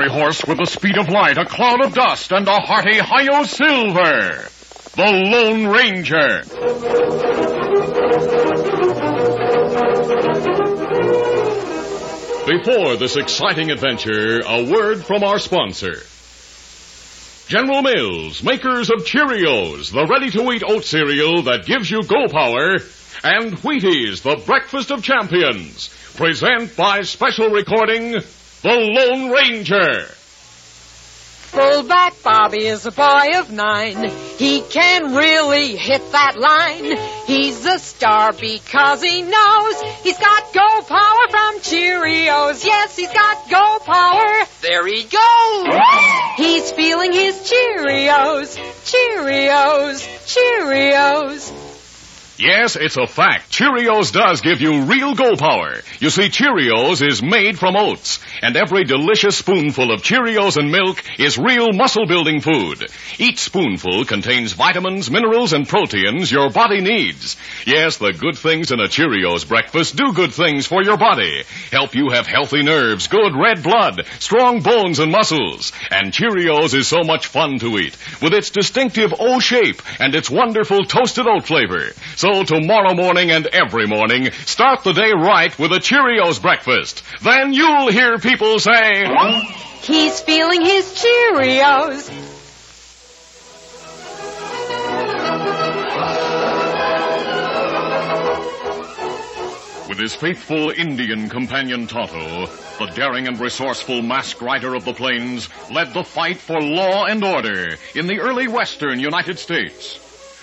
Fiery horse with the speed of light, a cloud of dust, and a hearty Hi-Yo Silver. The Lone Ranger. Before this exciting adventure, a word from our sponsor. General Mills, makers of Cheerios, the ready-to-eat oat cereal that gives you go power, and Wheaties, the breakfast of champions, present by special recording, The Lone Ranger. Fullback Bobby is a boy of nine. He can really hit that line. He's a star because he knows he's got go power from Cheerios. Yes, he's got go power. There he goes. He's feeling his Cheerios. Cheerios. Cheerios. Yes, it's a fact. Cheerios does give you real go power. You see, Cheerios is made from oats, and every delicious spoonful of Cheerios and milk is real muscle building food. Each spoonful contains vitamins, minerals, and proteins your body needs. Yes, the good things in a Cheerios breakfast do good things for your body. Help you have healthy nerves, good red blood, strong bones and muscles. And Cheerios is so much fun to eat, with its distinctive O shape and its wonderful toasted oat flavor. So tomorrow morning and every morning, start the day right with a Cheerios breakfast. Then you'll hear people say, He's feeling his Cheerios. With his faithful Indian companion Tonto, the daring and resourceful masked rider of the plains led the fight for law and order in the early western United States.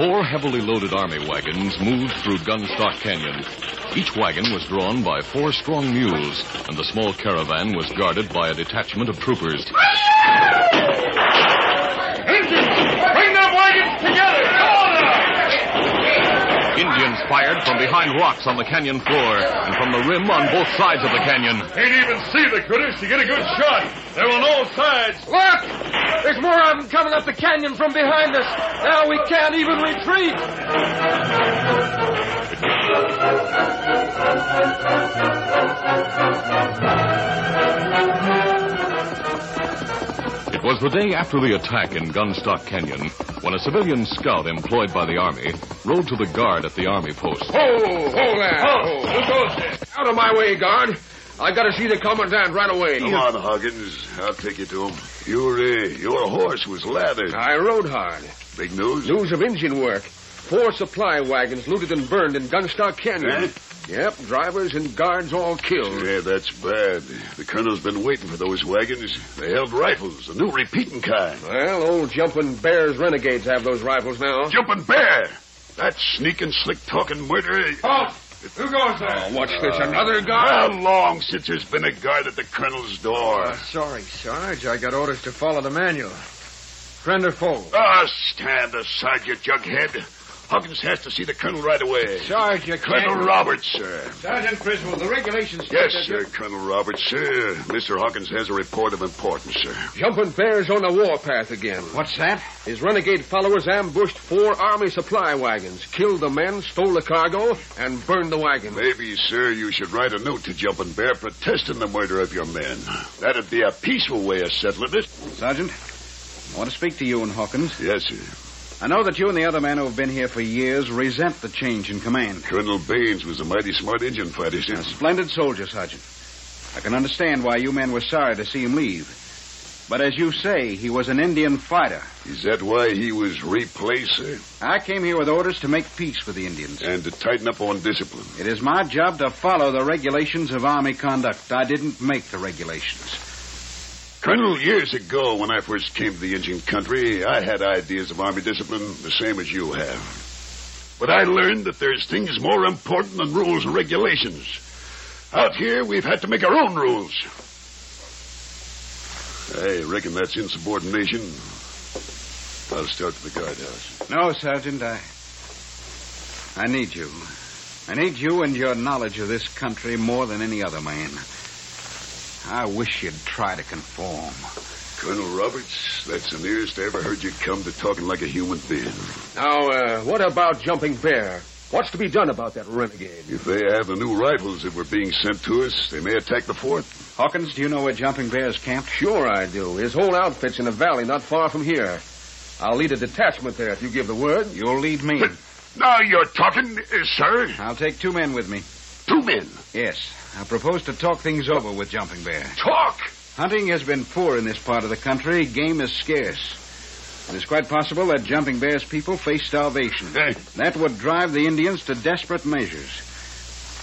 Four heavily loaded army wagons moved through Gunstock Canyon. Each wagon was drawn by four strong mules, and the small caravan was guarded by a detachment of troopers. Engines, bring them wagons together. Come on now. Indians fired from behind rocks on the canyon floor and from the rim on both sides of the canyon. Can't even see the critters to get a good shot. They're on all sides. Look! There's more of them coming up the canyon from behind us. Now we can't even retreat. It was the day after the attack in Gunstock Canyon when a civilian scout employed by the Army rode to the guard at the Army post. Ho, ho there. Oh, who goes? Out of my way, guard. I gotta see the commandant right away. Come on, Huggins. I'll take you to him. Your, uh, your horse was lathered. I rode hard. Big news? News of engine work. Four supply wagons looted and burned in Gunstock Canyon. Eh? Yep, drivers and guards all killed. Yeah, that's bad. The colonel's been waiting for those wagons. They held rifles, a new repeating kind. Well, old Jumping Bears renegades have those rifles now. Jumping bear! That sneaking, slick-talking murderer. Halt! Who goes there? Oh, what's this, another guard? How long since there's been a guard at the colonel's door? Uh, sorry, Sarge. I got orders to follow the manual. Friend or foe? Ah, stand aside, you jughead. Huggins has to see the colonel right away. Sarge, you Colonel can't... Roberts, sir. Sergeant Griswold, the regulations... Yes, sir, Colonel Roberts, sir. Mr. Hawkins has a report of importance, sir. Jumping Bears on the warpath again. What's that? His renegade followers ambushed four army supply wagons, killed the men, stole the cargo, and burned the wagon. Maybe, sir, you should write a note to Jumping Bear protesting the murder of your men. That'd be a peaceful way of settling it. Sergeant, I want to speak to you and Hawkins. Yes, sir. I know that you and the other men who have been here for years resent the change in command. Colonel Baines was a mighty smart engine fighter, sir. A splendid soldier, Sergeant. I can understand why you men were sorry to see him leave. But as you say, he was an Indian fighter. Is that why he was replaced, sir? I came here with orders to make peace with the Indians. And to tighten up on discipline. It is my job to follow the regulations of Army conduct. I didn't make the regulations. Colonel, years ago, when I first came to the Indian country, I had ideas of Army discipline the same as you have. But I learned that there's things more important than rules and regulations. Out here, we've had to make our own rules. I reckon that's insubordination. I'll start to the guardhouse. No, Sergeant, I. I need you. I need you and your knowledge of this country more than any other man. I wish you'd try to conform. Colonel Roberts, that's the nearest I ever heard you come to talking like a human being. Now, uh, what about Jumping Bear? What's to be done about that renegade? If they have the new rifles that were being sent to us, they may attack the fort. Hawkins, do you know where Jumping Bear's camped? Sure I do. His whole outfit's in a valley not far from here. I'll lead a detachment there if you give the word. You'll lead me. Now you're talking, uh, sir. I'll take two men with me. Two men. Yes. I propose to talk things over with Jumping Bear. Talk. Hunting has been poor in this part of the country. Game is scarce. It is quite possible that Jumping Bear's people face starvation. Hey. That would drive the Indians to desperate measures.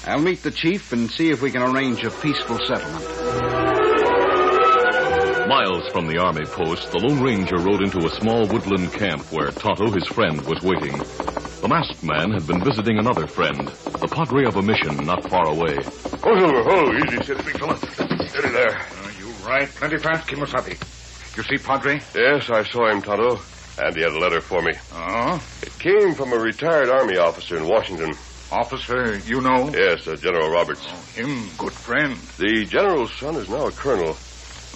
I'll meet the chief and see if we can arrange a peaceful settlement. Miles from the army post, the Lone Ranger rode into a small woodland camp where Tonto, his friend, was waiting. The masked man had been visiting another friend, the padre of a mission not far away. Oh, Silver, oh, easy, steady, big fella. Steady there. Uh, you ride plenty fast, Kimosabe. You see Padre? Yes, I saw him, Tonto. And he had a letter for me. Oh, It came from a retired Army officer in Washington. officer, you know? Yes, uh, General Roberts. Him, good friend. The general's son is now a colonel.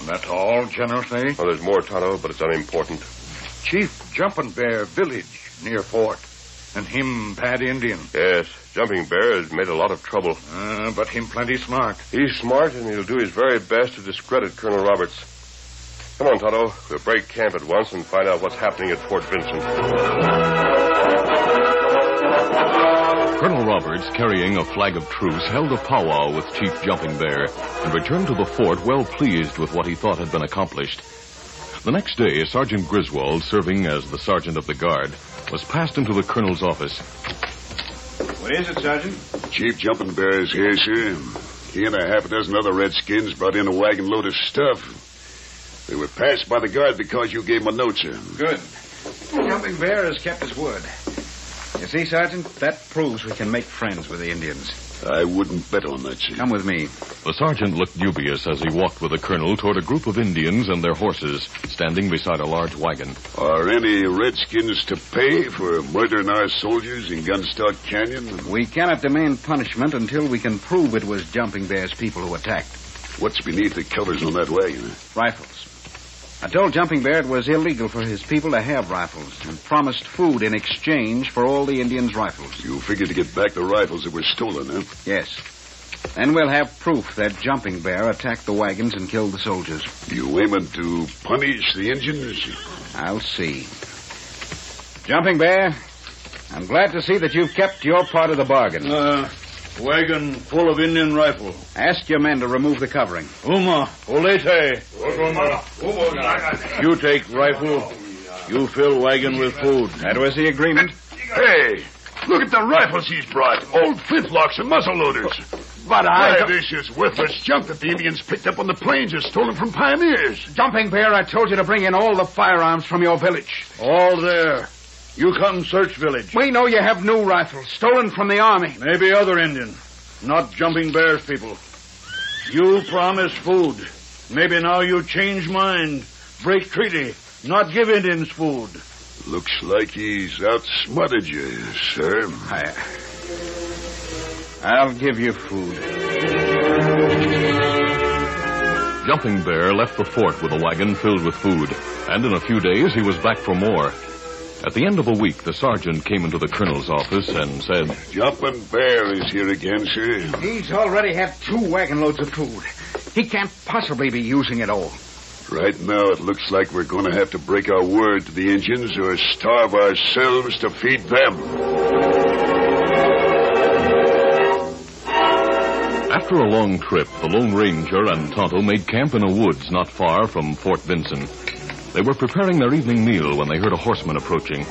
That's all, General say? Well, there's more, Tonto, but it's unimportant. Chief Jumping Bear village near fort. And him bad Indian. Yes, Jumping Bear has made a lot of trouble. Uh, but him plenty smart. He's smart, and he'll do his very best to discredit Colonel Roberts. Come on, Tonto. We'll break camp at once and find out what's happening at Fort Vincent. Colonel Roberts, carrying a flag of truce, held a powwow with Chief Jumping Bear and returned to the fort well pleased with what he thought had been accomplished. The next day, Sergeant Griswold, serving as the sergeant of the guard, was passed into the colonel's office. What is it, Sergeant? Chief Jumping Bear is here, sir. He and a half a dozen other redskins brought in a wagon load of stuff. They were passed by the guard because you gave them a note, sir. Good. Jumping Bear has kept his word. You see, Sergeant, that proves we can make friends with the Indians. I wouldn't bet on that, sir. Come with me. The sergeant looked dubious as he walked with the colonel toward a group of Indians and their horses standing beside a large wagon. Are any redskins to pay for murdering our soldiers in Gunstock Canyon? We cannot demand punishment until we can prove it was Jumping Bear's people who attacked. What's beneath the covers on that wagon? Rifles. I told Jumping Bear it was illegal for his people to have rifles and promised food in exchange for all the Indians' rifles. You figured to get back the rifles that were stolen, huh? Yes. Then we'll have proof that Jumping Bear attacked the wagons and killed the soldiers. You aiming to punish the Indians? I'll see. Jumping Bear, I'm glad to see that you've kept your part of the bargain. Uh, wagon full of Indian rifle. Ask your men to remove the covering. Uma, Olete. You take rifle. You fill wagon with food. That was the agreement. Hey, look at the rifles he's brought. Old flintlocks and muzzle loaders. But Why, this is worthless junk that the Indians picked up on the plains or stolen from pioneers. Jumping Bear, I told you to bring in all the firearms from your village. All there. You come search village. We know you have new rifles, stolen from the army. Maybe other Indian. Not Jumping Bear's people. You promise food. Maybe now you change mind. Break treaty. Not give Indians food. Looks like he's outsmarted you, sir. I, I'll give you food. Jumping Bear left the fort with a wagon filled with food, and in a few days he was back for more. At the end of a week, the sergeant came into the colonel's office and said, Jumping Bear is here again, sir. He's already had two wagon loads of food. He can't possibly be using it all. Right now, it looks like we're going to have to break our word to the Indians or starve ourselves to feed them. After a long trip, the Lone Ranger and Tonto made camp in a woods not far from Fort Vincent. They were preparing their evening meal when they heard a horseman approaching.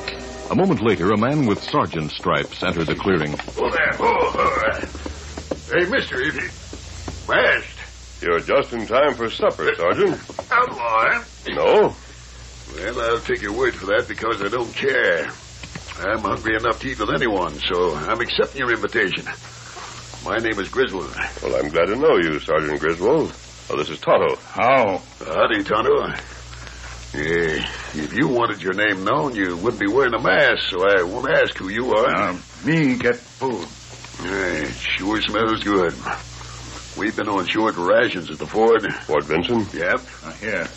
A moment later, a man with sergeant stripes entered the clearing. Oh, there. Oh, oh. Hey, mister, if you... West. You're just in time for supper, Sergeant. Outlaw, No? Well, I'll take your word for that because I don't care. I'm hungry enough to eat with anyone, so I'm accepting your invitation. My name is Griswold. Well, I'm glad to know you, Sergeant Griswold. Oh, this is Tonto. How? Howdy, Tonto. Yeah, if you wanted your name known, you wouldn't be wearing a mask, so I won't ask who you are. Uh, me get food. Yeah, it sure smells good. We've been on short rations at the fort. Fort Vincent? Yep. Uh, here.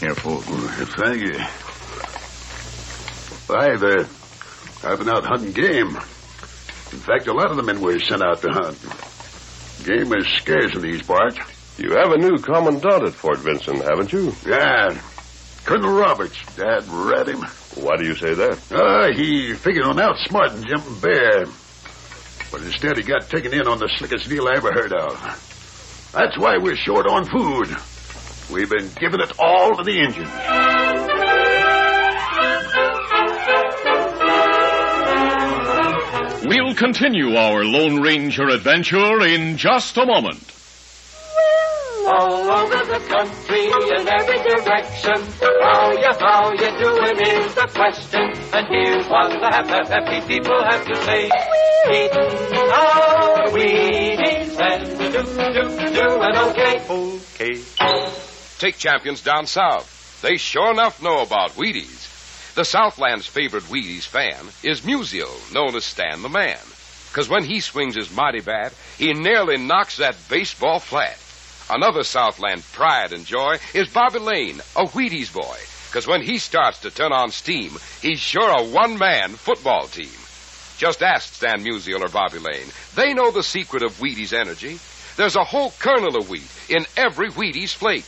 Here, food. Well, thank you. I've, uh, I've been out hunting game. In fact, a lot of the men were sent out to hunt. Game is scarce in these parts. You have a new commandant at Fort Vincent, haven't you? Yeah. Colonel Roberts. Dad rat him. Why do you say that? Ah, he figured on outsmarting Jumping Bear. But instead, he got taken in on the slickest deal I ever heard of. That's why we're short on food. We've been giving it all to the Indians. We'll continue our Lone Ranger adventure in just a moment. All over the country in every direction. How you, how you doing is the question. And here's what the happy, happy people have to say. Eating our oh, Wheaties and do, do, doing okay. Okay. Take champions down south. They sure enough know about Wheaties. The Southland's favorite Wheaties fan is Musial, known as Stan the Man. Because when he swings his mighty bat, he nearly knocks that baseball flat. Another Southland pride and joy is Bobby Layne, a Wheaties boy. Because when he starts to turn on steam, he's sure a one-man football team. Just ask Stan Musial or Bobby Layne. They know the secret of Wheaties energy. There's a whole kernel of wheat in every Wheaties flake.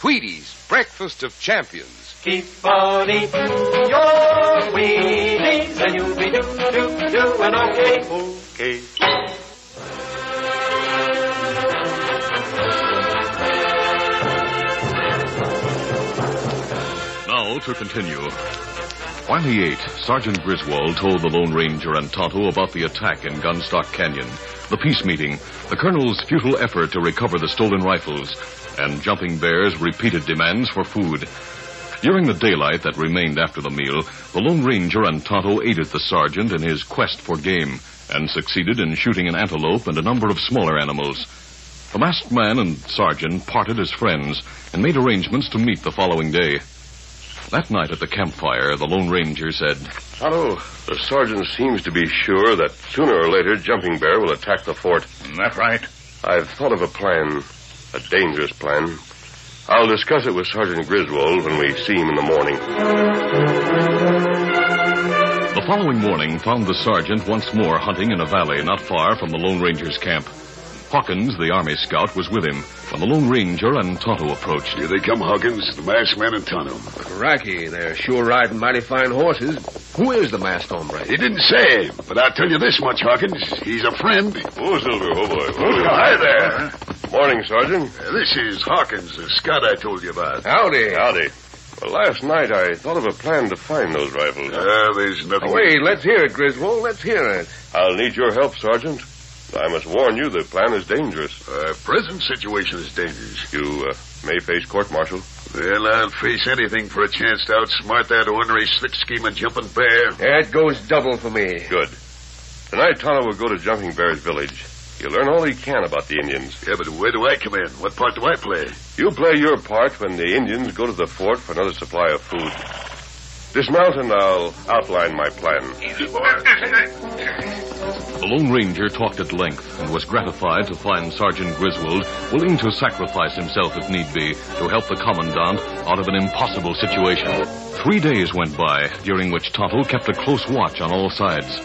Wheaties, breakfast of champions. Keep on eating your Wheaties and you'll be do, do, doing okay. Okay. To continue. While he ate, Sergeant Griswold told the Lone Ranger and Tonto about the attack in Gunstock Canyon, the peace meeting, the colonel's futile effort to recover the stolen rifles, and Jumping Bear's repeated demands for food. During the daylight that remained after the meal, the Lone Ranger and Tonto aided the sergeant in his quest for game and succeeded in shooting an antelope and a number of smaller animals. The masked man and sergeant parted as friends and made arrangements to meet the following day. That night at the campfire, the Lone Ranger said, Tonto, the sergeant seems to be sure that sooner or later Jumping Bear will attack the fort. Mm, Is That right? I've thought of a plan, a dangerous plan. I'll discuss it with Sergeant Griswold when we see him in the morning. The following morning found the sergeant once more hunting in a valley not far from the Lone Ranger's camp. Hawkins, the army scout, was with him when the Lone Ranger and Tonto approached. Here they come, Hawkins, the masked man and Tonto. Cracky, they're sure riding mighty fine horses. Who is the masked hombre? He didn't say, but I'll tell you this much, Hawkins. He's a friend. Oh, Silver, oh boy. Oh, hi there. Morning, Sergeant. Uh, this is Hawkins, the scout I told you about. Howdy. Howdy. Well, last night I thought of a plan to find those rifles. Ah, there's nothing. Wait, let's hear it, Griswold. Let's hear it. I'll need your help, Sergeant. I must warn you, the plan is dangerous. Our present situation is dangerous. You uh, may face court-martial. Well, I'll face anything for a chance to outsmart that ornery slick scheming jumping bear. That goes double for me. Good. Tonight, Tonto will go to Jumping Bear's village. He'll learn all he can about the Indians. Yeah, but where do I come in? What part do I play? You play your part when the Indians go to the fort for another supply of food. Dismount and I'll outline my plan. The Lone Ranger talked at length and was gratified to find Sergeant Griswold willing to sacrifice himself if need be to help the commandant out of an impossible situation. Three days went by, during which Tonto kept a close watch on all sides.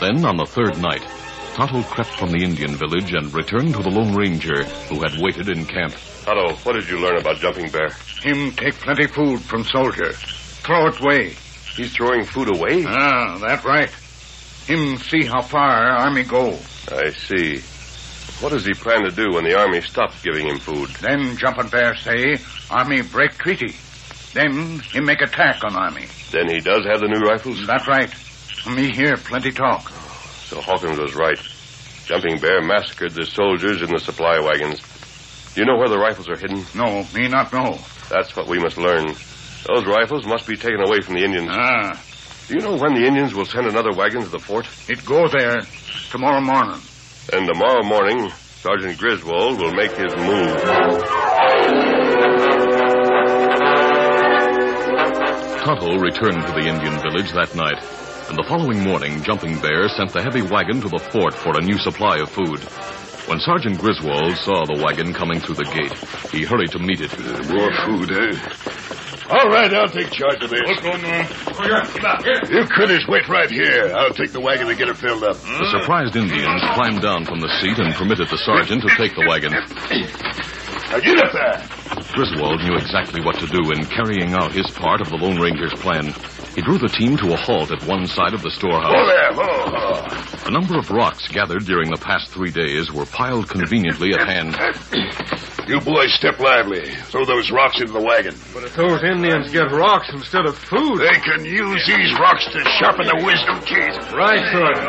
Then, on the third night, Tonto crept from the Indian village and returned to the Lone Ranger, who had waited in camp. Tonto, what did you learn about Jumping Bear? Him take plenty food from soldier. Throw it away. He's throwing food away? Ah, that right. Him see how far army go. I see. What does he plan to do when the army stops giving him food? Then Jumping Bear say, army break treaty. Then he make attack on army. Then he does have the new rifles? That right. Me hear plenty talk. So Hawkins was right. Jumping Bear massacred the soldiers in the supply wagons. You know where the rifles are hidden? No, me not know. That's what we must learn. Those rifles must be taken away from the Indians. Ah. Do you know when the Indians will send another wagon to the fort? It goes there tomorrow morning. And tomorrow morning, Sergeant Griswold will make his move. Tonto returned to the Indian village that night, and the following morning, Jumping Bear sent the heavy wagon to the fort for a new supply of food. When Sergeant Griswold saw the wagon coming through the gate, he hurried to meet it. More food, eh? All right, I'll take charge of this. What's going on? Oh, you critters wait right here. I'll take the wagon and get it filled up. The surprised Indians climbed down from the seat and permitted the sergeant to take the wagon. Now get up there. Griswold knew exactly what to do in carrying out his part of the Lone Ranger's plan. He drew the team to a halt at one side of the Oh, storehouse. there. Oh, oh. A number of rocks gathered during the past three days were piled conveniently at hand. You boys step lively. Throw those rocks into the wagon. But if those Indians get rocks instead of food. They can use these rocks to sharpen the wisdom teeth. Right, Sergeant.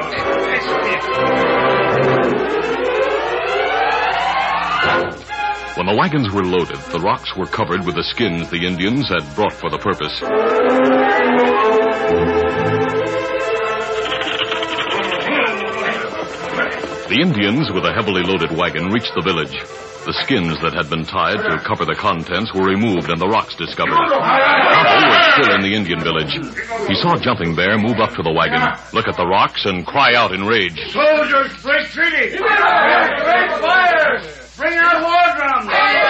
When the wagons were loaded, the rocks were covered with the skins the Indians had brought for the purpose. The Indians, with a heavily loaded wagon, reached the village. The skins that had been tied to cover the contents were removed and the rocks discovered. Tonto was still in the Indian village. He saw Jumping Bear move up to the wagon, look at the rocks, and cry out in rage. Soldiers, break treaty! Break! Bring out war drums!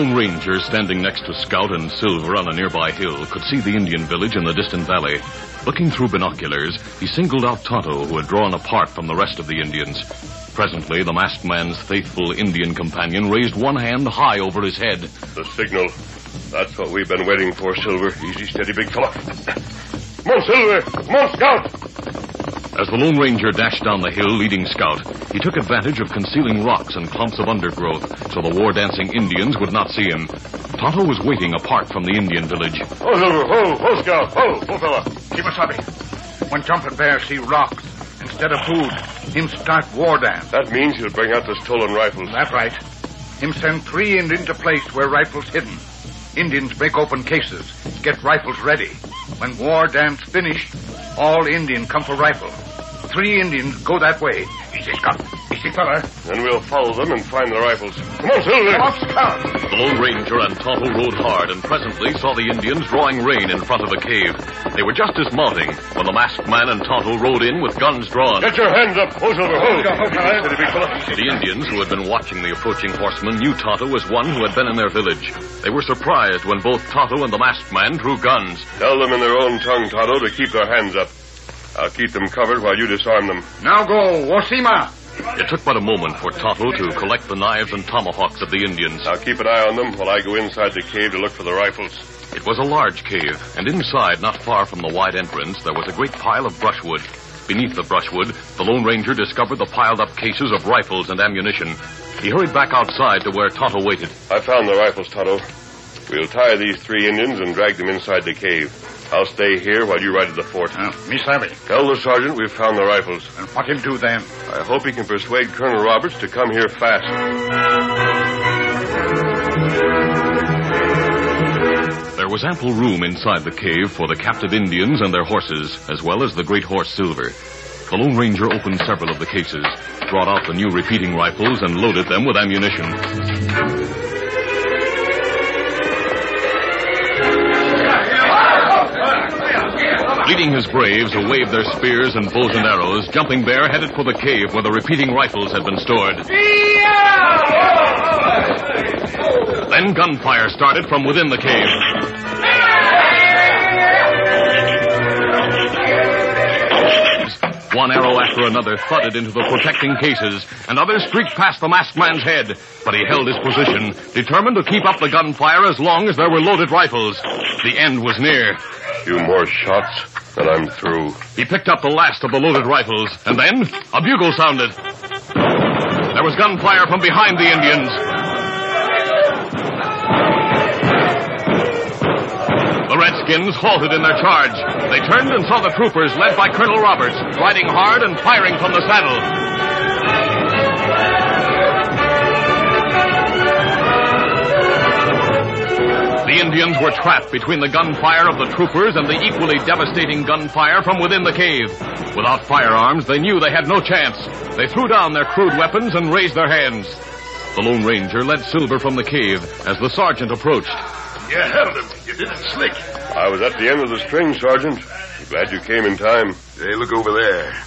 Lone Ranger, standing next to Scout and Silver on a nearby hill, could see the Indian village in the distant valley. Looking through binoculars, he singled out Tonto, who had drawn apart from the rest of the Indians. Presently, the masked man's faithful Indian companion raised one hand high over his head. The signal. That's what we've been waiting for, Silver. Easy, steady, big fella. Come Silver. Come Scout. As the Lone Ranger dashed down the hill leading Scout, he took advantage of concealing rocks and clumps of undergrowth so the war dancing Indians would not see him. Tonto was waiting apart from the Indian village. Oh, Silver. Oh, oh, Scout. Oh, oh, fella. Keep us happy. When Jumping Bear see rocks instead of food, him start war dance. That means he'll bring out the stolen rifles. That's right. Him send three Indians to place where rifles hidden. Indians break open cases, get rifles ready. When war dance finish, all Indian come for rifle. Three Indians go that way. Easy, Scout. Easy, fella. Then we'll follow them and find the rifles. Come on, Silver. Off, Scout. The Lone Ranger and Tonto rode hard and presently saw the Indians drawing rein in front of a cave. They were just dismounting when the masked man and Tonto rode in with guns drawn. Get your hands up. Silver. Steady, big fella. The Indians, who had been watching the approaching horsemen, knew Tonto as one who had been in their village. They were surprised when both Tonto and the masked man drew guns. Tell them in their own tongue, Tonto, to keep their hands up. I'll keep them covered while you disarm them. Now go, Wasima. It took but a moment for Tonto to collect the knives and tomahawks of the Indians. I'll keep an eye on them while I go inside the cave to look for the rifles. It was a large cave, and inside, not far from the wide entrance, there was a great pile of brushwood. Beneath the brushwood, the Lone Ranger discovered the piled up cases of rifles and ammunition. He hurried back outside to where Tonto waited. I found the rifles, Tonto. We'll tie these three Indians and drag them inside the cave. I'll stay here while you ride to the fort. Uh, me savvy. Tell the sergeant we've found the rifles. And what him do then? I hope he can persuade Colonel Roberts to come here fast. There was ample room inside the cave for the captive Indians and their horses, as well as the great horse Silver. The Lone Ranger opened several of the cases, brought out the new repeating rifles, and loaded them with ammunition. Leading his braves who waved their spears and bows and arrows, Jumping Bear headed for the cave where the repeating rifles had been stored. Then gunfire started from within the cave. One arrow after another thudded into the protecting cases, and others streaked past the masked man's head. But he held his position, determined to keep up the gunfire as long as there were loaded rifles. The end was near. A Few more shots, and I'm through. He picked up the last of the loaded rifles, and then a bugle sounded. There was gunfire from behind the Indians. The Redskins halted in their charge. They turned and saw the troopers, led by Colonel Roberts, riding hard and firing from the saddle. Were trapped between the gunfire of the troopers and the equally devastating gunfire from within the cave. Without firearms, they knew they had no chance. They threw down their crude weapons and raised their hands. The Lone Ranger led Silver from the cave as the sergeant approached. You held him. You did it slick. I was at the end of the string, Sergeant. I'm glad you came in time. Hey, look over there.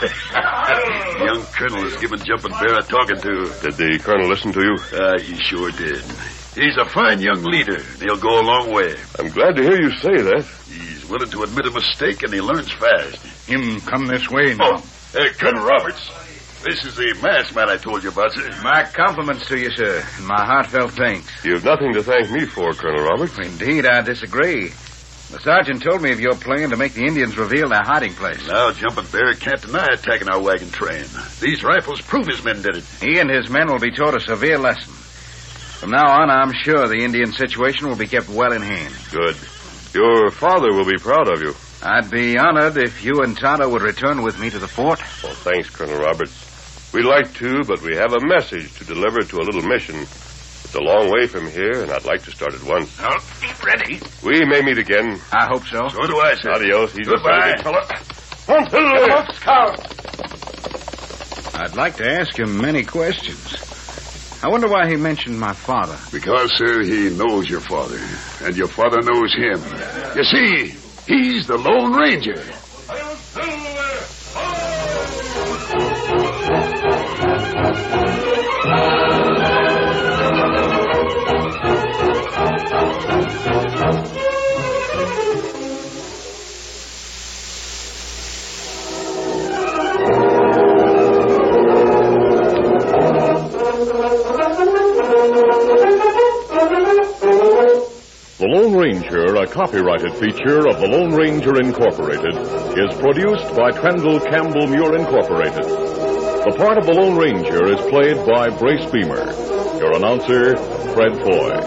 The Young Colonel is giving Jumping Bear a talking to. Did the Colonel listen to you? Uh, he sure did. He's a fine young leader, and he'll go a long way. I'm glad to hear you say that. He's willing to admit a mistake, and he learns fast. Him come this way now. Oh, hey, Colonel Roberts. This is the masked man I told you about, sir. My compliments to you, sir, and my heartfelt thanks. You've nothing to thank me for, Colonel Roberts. Indeed, I disagree. The sergeant told me of your plan to make the Indians reveal their hiding place. Now, Jumping Bear can't deny attacking our wagon train. These rifles prove his men did it. He and his men will be taught a severe lesson. From now on, I'm sure the Indian situation will be kept well in hand. Good. Your father will be proud of you. I'd be honored if you and Tonto would return with me to the fort. Well, thanks, Colonel Roberts. We'd like to, but we have a message to deliver to a little mission. It's a long way from here, and I'd like to start at once. Now, be ready. We may meet again. I hope so. So do I, sir. Adios. He's Goodbye. a big fella. Come on, Scout. I'd like to ask him many questions. I wonder why he mentioned my father. Because, sir, he knows your father, and your father knows him. You see, he's the Lone Ranger. Copyrighted feature of the Lone Ranger Incorporated, is produced by Trendle Campbell Meurer Incorporated. The part of the Lone Ranger is played by Brace Beemer. Your announcer, Fred Foy.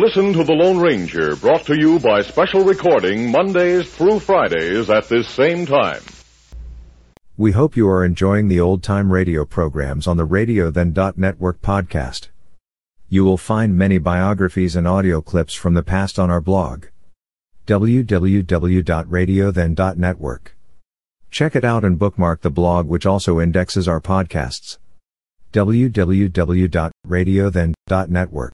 Listen to The Lone Ranger, brought to you by special recording Mondays through Fridays at this same time. We hope you are enjoying the old time radio programs on the Radio Then Network podcast. You will find many biographies and audio clips from the past on our blog. www.radiothen.network. Check it out and bookmark the blog which also indexes our podcasts. www.radiothen.network.